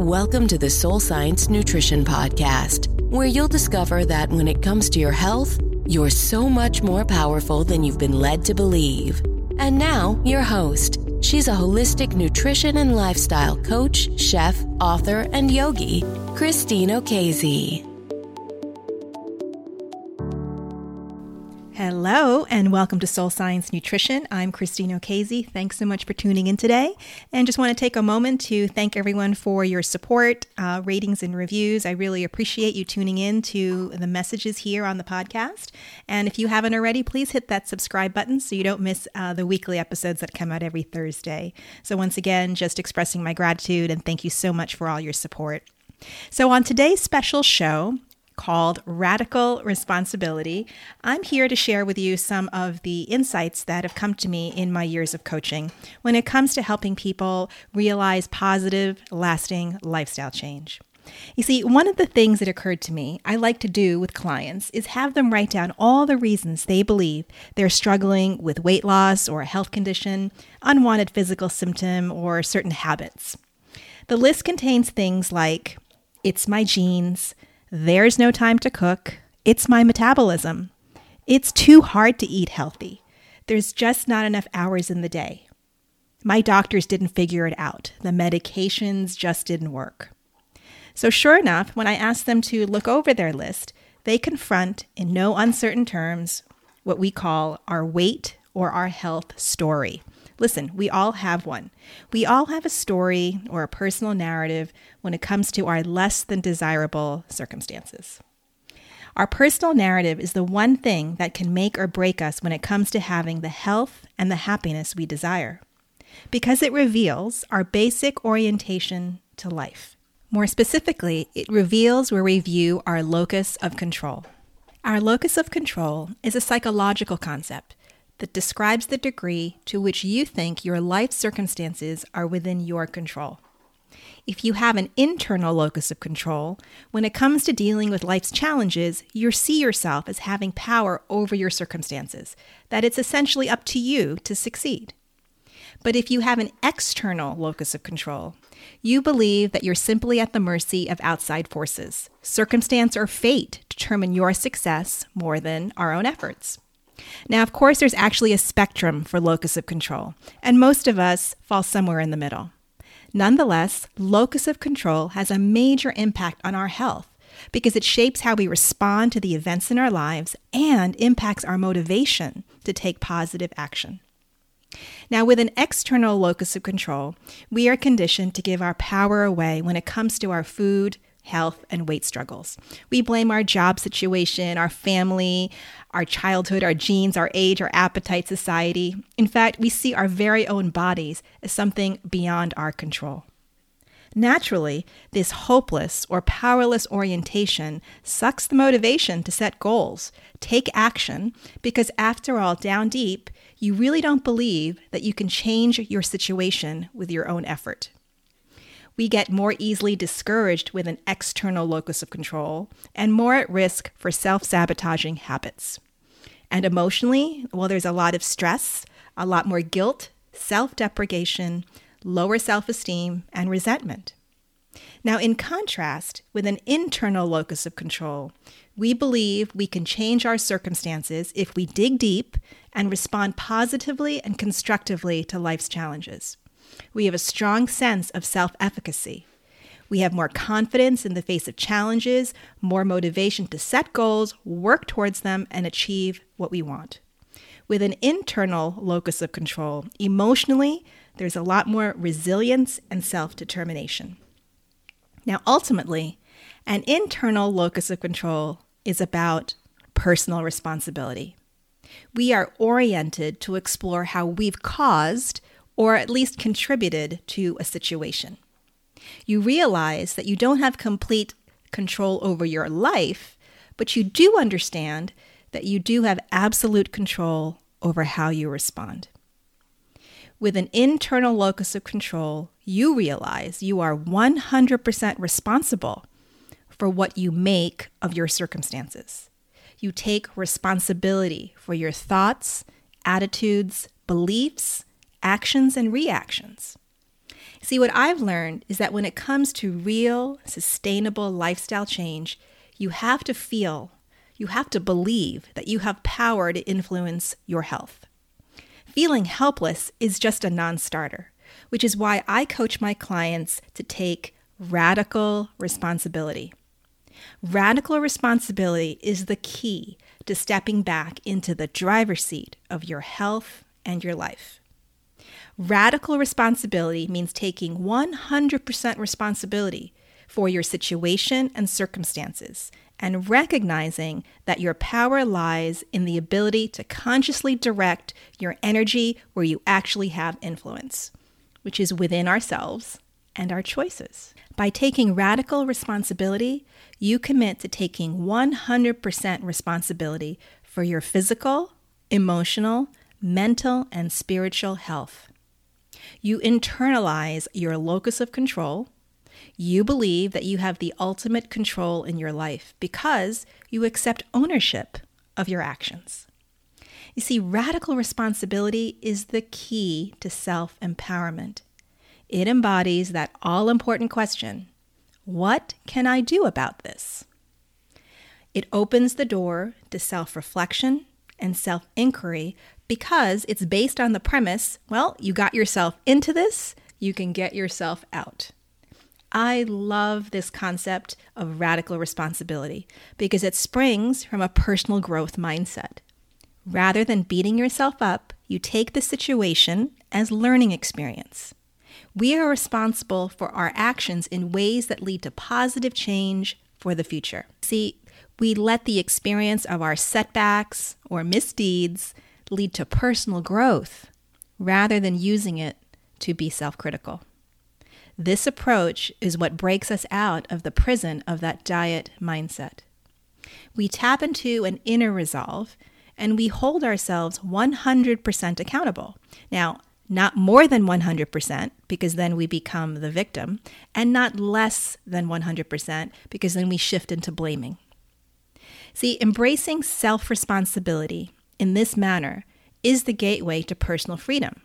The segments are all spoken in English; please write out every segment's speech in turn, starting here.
Welcome to the Soul Science Nutrition Podcast, where you'll discover that when it comes to your health, you're so much more powerful than you've been led to believe. And now, your host. She's a holistic nutrition and lifestyle coach, chef, author, and yogi, Christine Okezie. Hello, and welcome to Soul Science Nutrition. I'm Christine Okezie. Thanks so much for tuning in today. And just want to take a moment to thank everyone for your support, uh, ratings, and reviews. I really appreciate you tuning in to the messages here on the podcast. And if you haven't already, please hit that subscribe button so you don't miss uh, the weekly episodes that come out every Thursday. So, once again, just expressing my gratitude and thank you so much for all your support. So, on today's special show, called Radical Responsibility. I'm here to share with you some of the insights that have come to me in my years of coaching when it comes to helping people realize positive, lasting lifestyle change. You see, one of the things that occurred to me I like to do with clients is have them write down all the reasons they believe they're struggling with weight loss or a health condition, unwanted physical symptom, or certain habits. The list contains things like it's my genes, there's no time to cook. It's my metabolism. It's too hard to eat healthy. There's just not enough hours in the day. My doctors didn't figure it out. The medications just didn't work. So, sure enough, when I asked them to look over their list, they confront, in no uncertain terms, what we call our weight or our health story. Listen, we all have one. We all have a story or a personal narrative when it comes to our less than desirable circumstances. Our personal narrative is the one thing that can make or break us when it comes to having the health and the happiness we desire, because it reveals our basic orientation to life. More specifically, it reveals where we view our locus of control. Our locus of control is a psychological concept that describes the degree to which you think your life circumstances are within your control. If you have an internal locus of control, when it comes to dealing with life's challenges, you see yourself as having power over your circumstances, that it's essentially up to you to succeed. But if you have an external locus of control, you believe that you're simply at the mercy of outside forces. Circumstance or fate determine your success more than our own efforts. Now, of course, there's actually a spectrum for locus of control, and most of us fall somewhere in the middle. Nonetheless, locus of control has a major impact on our health because it shapes how we respond to the events in our lives and impacts our motivation to take positive action. Now, with an external locus of control, we are conditioned to give our power away when it comes to our food, health, and weight struggles. We blame our job situation, our family, our childhood, our genes, our age, our appetite, society. In fact, we see our very own bodies as something beyond our control. Naturally, this hopeless or powerless orientation sucks the motivation to set goals, take action, because after all, down deep, you really don't believe that you can change your situation with your own effort we get more easily discouraged with an external locus of control and more at risk for self sabotaging habits. And emotionally, well, there's a lot of stress, a lot more guilt, self deprecation, lower self esteem, and resentment. Now, in contrast, with an internal locus of control, we believe we can change our circumstances if we dig deep and respond positively and constructively to life's challenges. We have a strong sense of self efficacy. We have more confidence in the face of challenges, more motivation to set goals, work towards them, and achieve what we want. With an internal locus of control, emotionally, there's a lot more resilience and self determination. Now, ultimately, an internal locus of control is about personal responsibility. We are oriented to explore how we've caused or at least contributed to a situation. You realize that you don't have complete control over your life, but you do understand that you do have absolute control over how you respond. With an internal locus of control, you realize you are 100% responsible for what you make of your circumstances. You take responsibility for your thoughts, attitudes, beliefs, actions and reactions. See, what I've learned is that when it comes to real, sustainable lifestyle change, you have to feel, you have to believe that you have power to influence your health. Feeling helpless is just a non starter, which is why I coach my clients to take radical responsibility. Radical responsibility is the key to stepping back into the driver's seat of your health and your life. Radical responsibility means taking 100% responsibility for your situation and circumstances and recognizing that your power lies in the ability to consciously direct your energy where you actually have influence, which is within ourselves and our choices. By taking radical responsibility, you commit to taking 100% responsibility for your physical, emotional, mental, and spiritual health. You internalize your locus of control. You believe that you have the ultimate control in your life because you accept ownership of your actions. You see, radical responsibility is the key to self empowerment. It embodies that all important question what can I do about this? It opens the door to self reflection and self inquiry because it's based on the premise well, you got yourself into this, you can get yourself out. I love this concept of radical responsibility because it springs from a personal growth mindset. Rather than beating yourself up, you take the situation as learning experience. We are responsible for our actions in ways that lead to positive change for the future. See, we let the experience of our setbacks or misdeeds lead to personal growth rather than using it to be self critical. This approach is what breaks us out of the prison of that diet mindset. We tap into an inner resolve and we hold ourselves 100% accountable. Now, not more than 100%, because then we become the victim, and not less than 100%, because then we shift into blaming. See, embracing self responsibility in this manner is the gateway to personal freedom.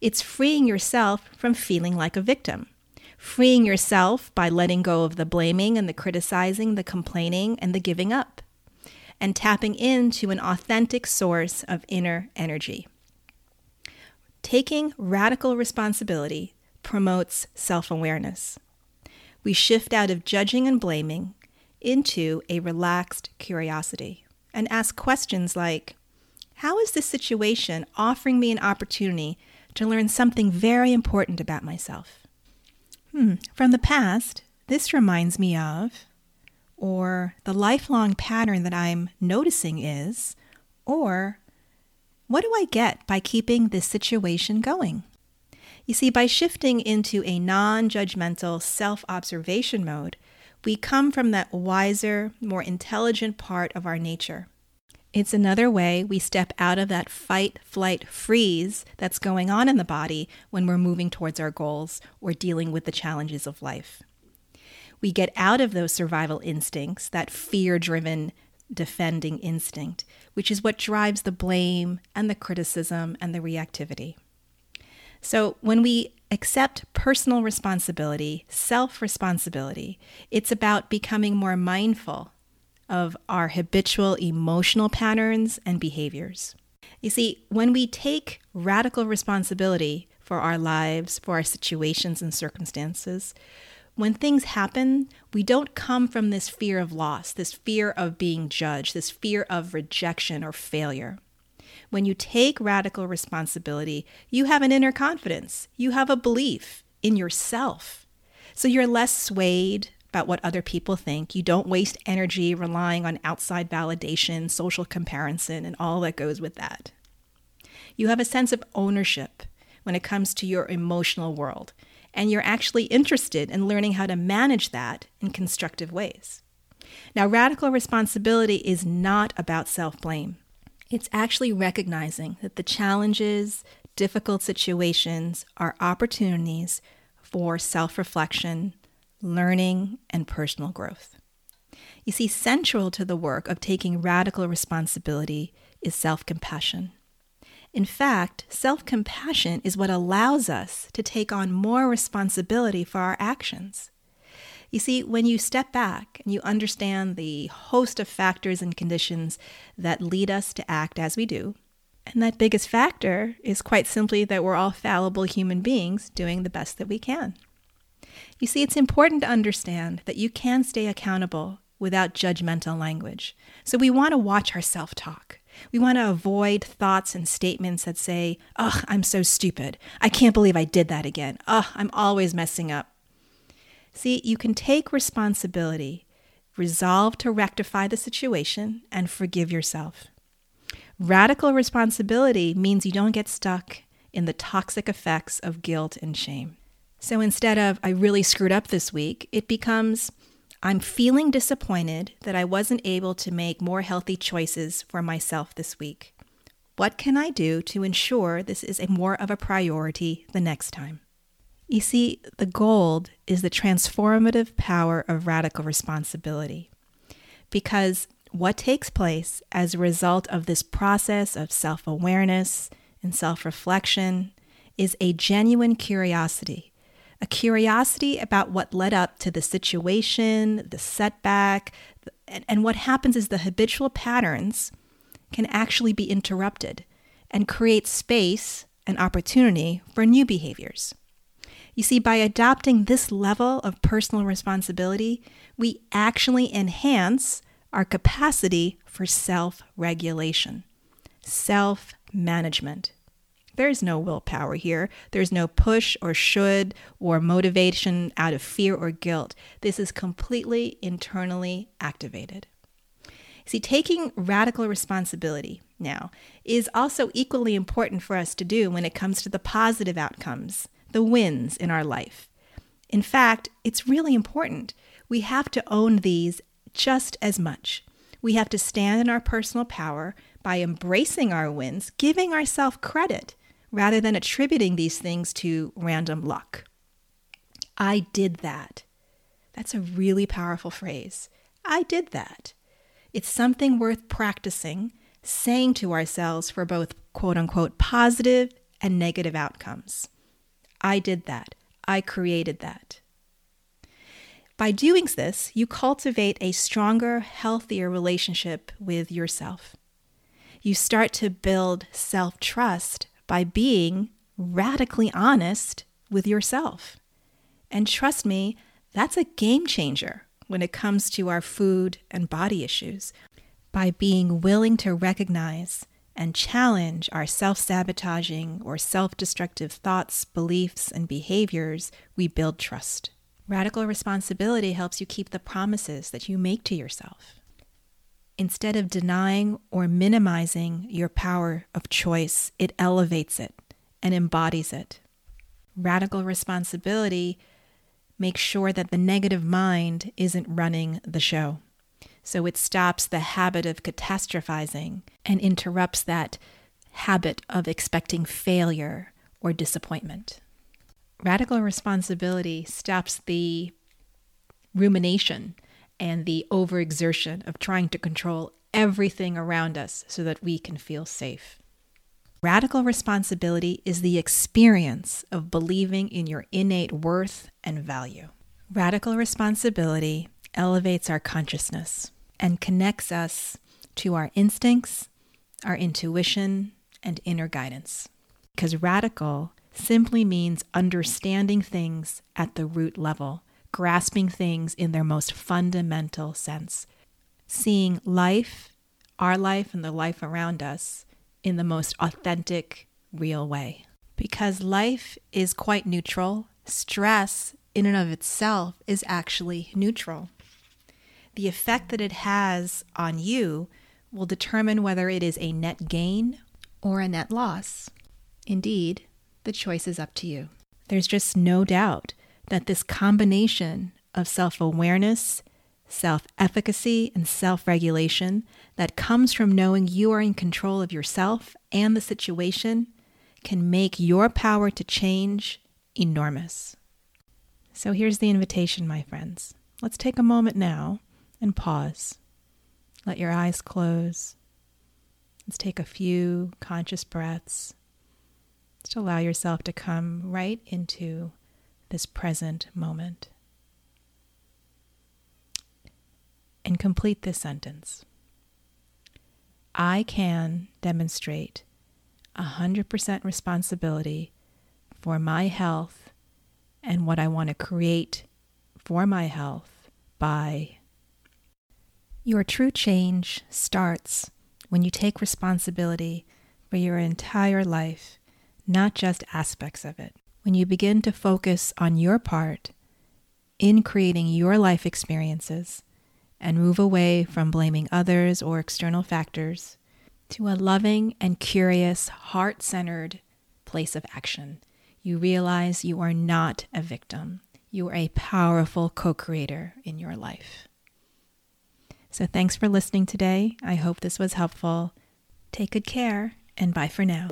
It's freeing yourself from feeling like a victim, freeing yourself by letting go of the blaming and the criticizing, the complaining, and the giving up, and tapping into an authentic source of inner energy. Taking radical responsibility promotes self awareness. We shift out of judging and blaming into a relaxed curiosity and ask questions like How is this situation offering me an opportunity to learn something very important about myself? Hmm, from the past, this reminds me of, or the lifelong pattern that I'm noticing is, or what do I get by keeping this situation going? You see, by shifting into a non judgmental self observation mode, we come from that wiser, more intelligent part of our nature. It's another way we step out of that fight, flight, freeze that's going on in the body when we're moving towards our goals or dealing with the challenges of life. We get out of those survival instincts, that fear driven defending instinct, which is what drives the blame and the criticism and the reactivity. So when we accept personal responsibility, self responsibility, it's about becoming more mindful of our habitual emotional patterns and behaviors. You see, when we take radical responsibility for our lives, for our situations and circumstances, when things happen, we don't come from this fear of loss, this fear of being judged, this fear of rejection or failure. When you take radical responsibility, you have an inner confidence, you have a belief in yourself. So you're less swayed about what other people think. You don't waste energy relying on outside validation, social comparison, and all that goes with that. You have a sense of ownership when it comes to your emotional world, and you're actually interested in learning how to manage that in constructive ways. Now, radical responsibility is not about self blame. It's actually recognizing that the challenges, difficult situations are opportunities for self reflection, learning, and personal growth. You see, central to the work of taking radical responsibility is self compassion. In fact, self compassion is what allows us to take on more responsibility for our actions. You see, when you step back and you understand the host of factors and conditions that lead us to act as we do, and that biggest factor is quite simply that we're all fallible human beings doing the best that we can. You see, it's important to understand that you can stay accountable without judgmental language. So we want to watch our self talk. We want to avoid thoughts and statements that say, Ugh, I'm so stupid. I can't believe I did that again. Ugh, I'm always messing up. See, you can take responsibility, resolve to rectify the situation, and forgive yourself. Radical responsibility means you don't get stuck in the toxic effects of guilt and shame. So instead of, I really screwed up this week, it becomes, I'm feeling disappointed that I wasn't able to make more healthy choices for myself this week. What can I do to ensure this is a more of a priority the next time? You see, the gold is the transformative power of radical responsibility. Because what takes place as a result of this process of self awareness and self reflection is a genuine curiosity. A curiosity about what led up to the situation, the setback, and, and what happens is the habitual patterns can actually be interrupted and create space and opportunity for new behaviors. You see, by adopting this level of personal responsibility, we actually enhance our capacity for self regulation, self management. There is no willpower here. There's no push or should or motivation out of fear or guilt. This is completely internally activated. See, taking radical responsibility now is also equally important for us to do when it comes to the positive outcomes the wins in our life. In fact, it's really important. We have to own these just as much. We have to stand in our personal power by embracing our wins, giving ourselves credit, rather than attributing these things to random luck. I did that. That's a really powerful phrase. I did that. It's something worth practicing, saying to ourselves for both quote unquote positive and negative outcomes. I did that. I created that. By doing this, you cultivate a stronger, healthier relationship with yourself. You start to build self trust by being radically honest with yourself. And trust me, that's a game changer when it comes to our food and body issues. By being willing to recognize and challenge our self sabotaging or self destructive thoughts, beliefs, and behaviors, we build trust. Radical responsibility helps you keep the promises that you make to yourself. Instead of denying or minimizing your power of choice, it elevates it and embodies it. Radical responsibility makes sure that the negative mind isn't running the show. So it stops the habit of catastrophizing and interrupts that habit of expecting failure or disappointment. Radical responsibility stops the rumination and the overexertion of trying to control everything around us so that we can feel safe. Radical responsibility is the experience of believing in your innate worth and value. Radical responsibility elevates our consciousness and connects us to our instincts, our intuition, and inner guidance. Because radical simply means understanding things at the root level, grasping things in their most fundamental sense, seeing life, our life, and the life around us in the most authentic, real way. Because life is quite neutral, stress in and of itself is actually neutral the effect that it has on you will determine whether it is a net gain or a net loss. Indeed, the choice is up to you. There's just no doubt that this combination of self awareness, self efficacy, and self regulation that comes from knowing you are in control of yourself and the situation can make your power to change enormous. So here's the invitation, my friends. Let's take a moment now and pause. Let your eyes close. Let's take a few conscious breaths. Just allow yourself to come right into this present moment. And complete this sentence. I can demonstrate 100% responsibility for my health and what I want to create for my health by. Your true change starts when you take responsibility for your entire life, not just aspects of it. When you begin to focus on your part in creating your life experiences and move away from blaming others or external factors to a loving and curious, heart centered place of action. You realize you are not a victim. You are a powerful co creator in your life. So, thanks for listening today. I hope this was helpful. Take good care, and bye for now.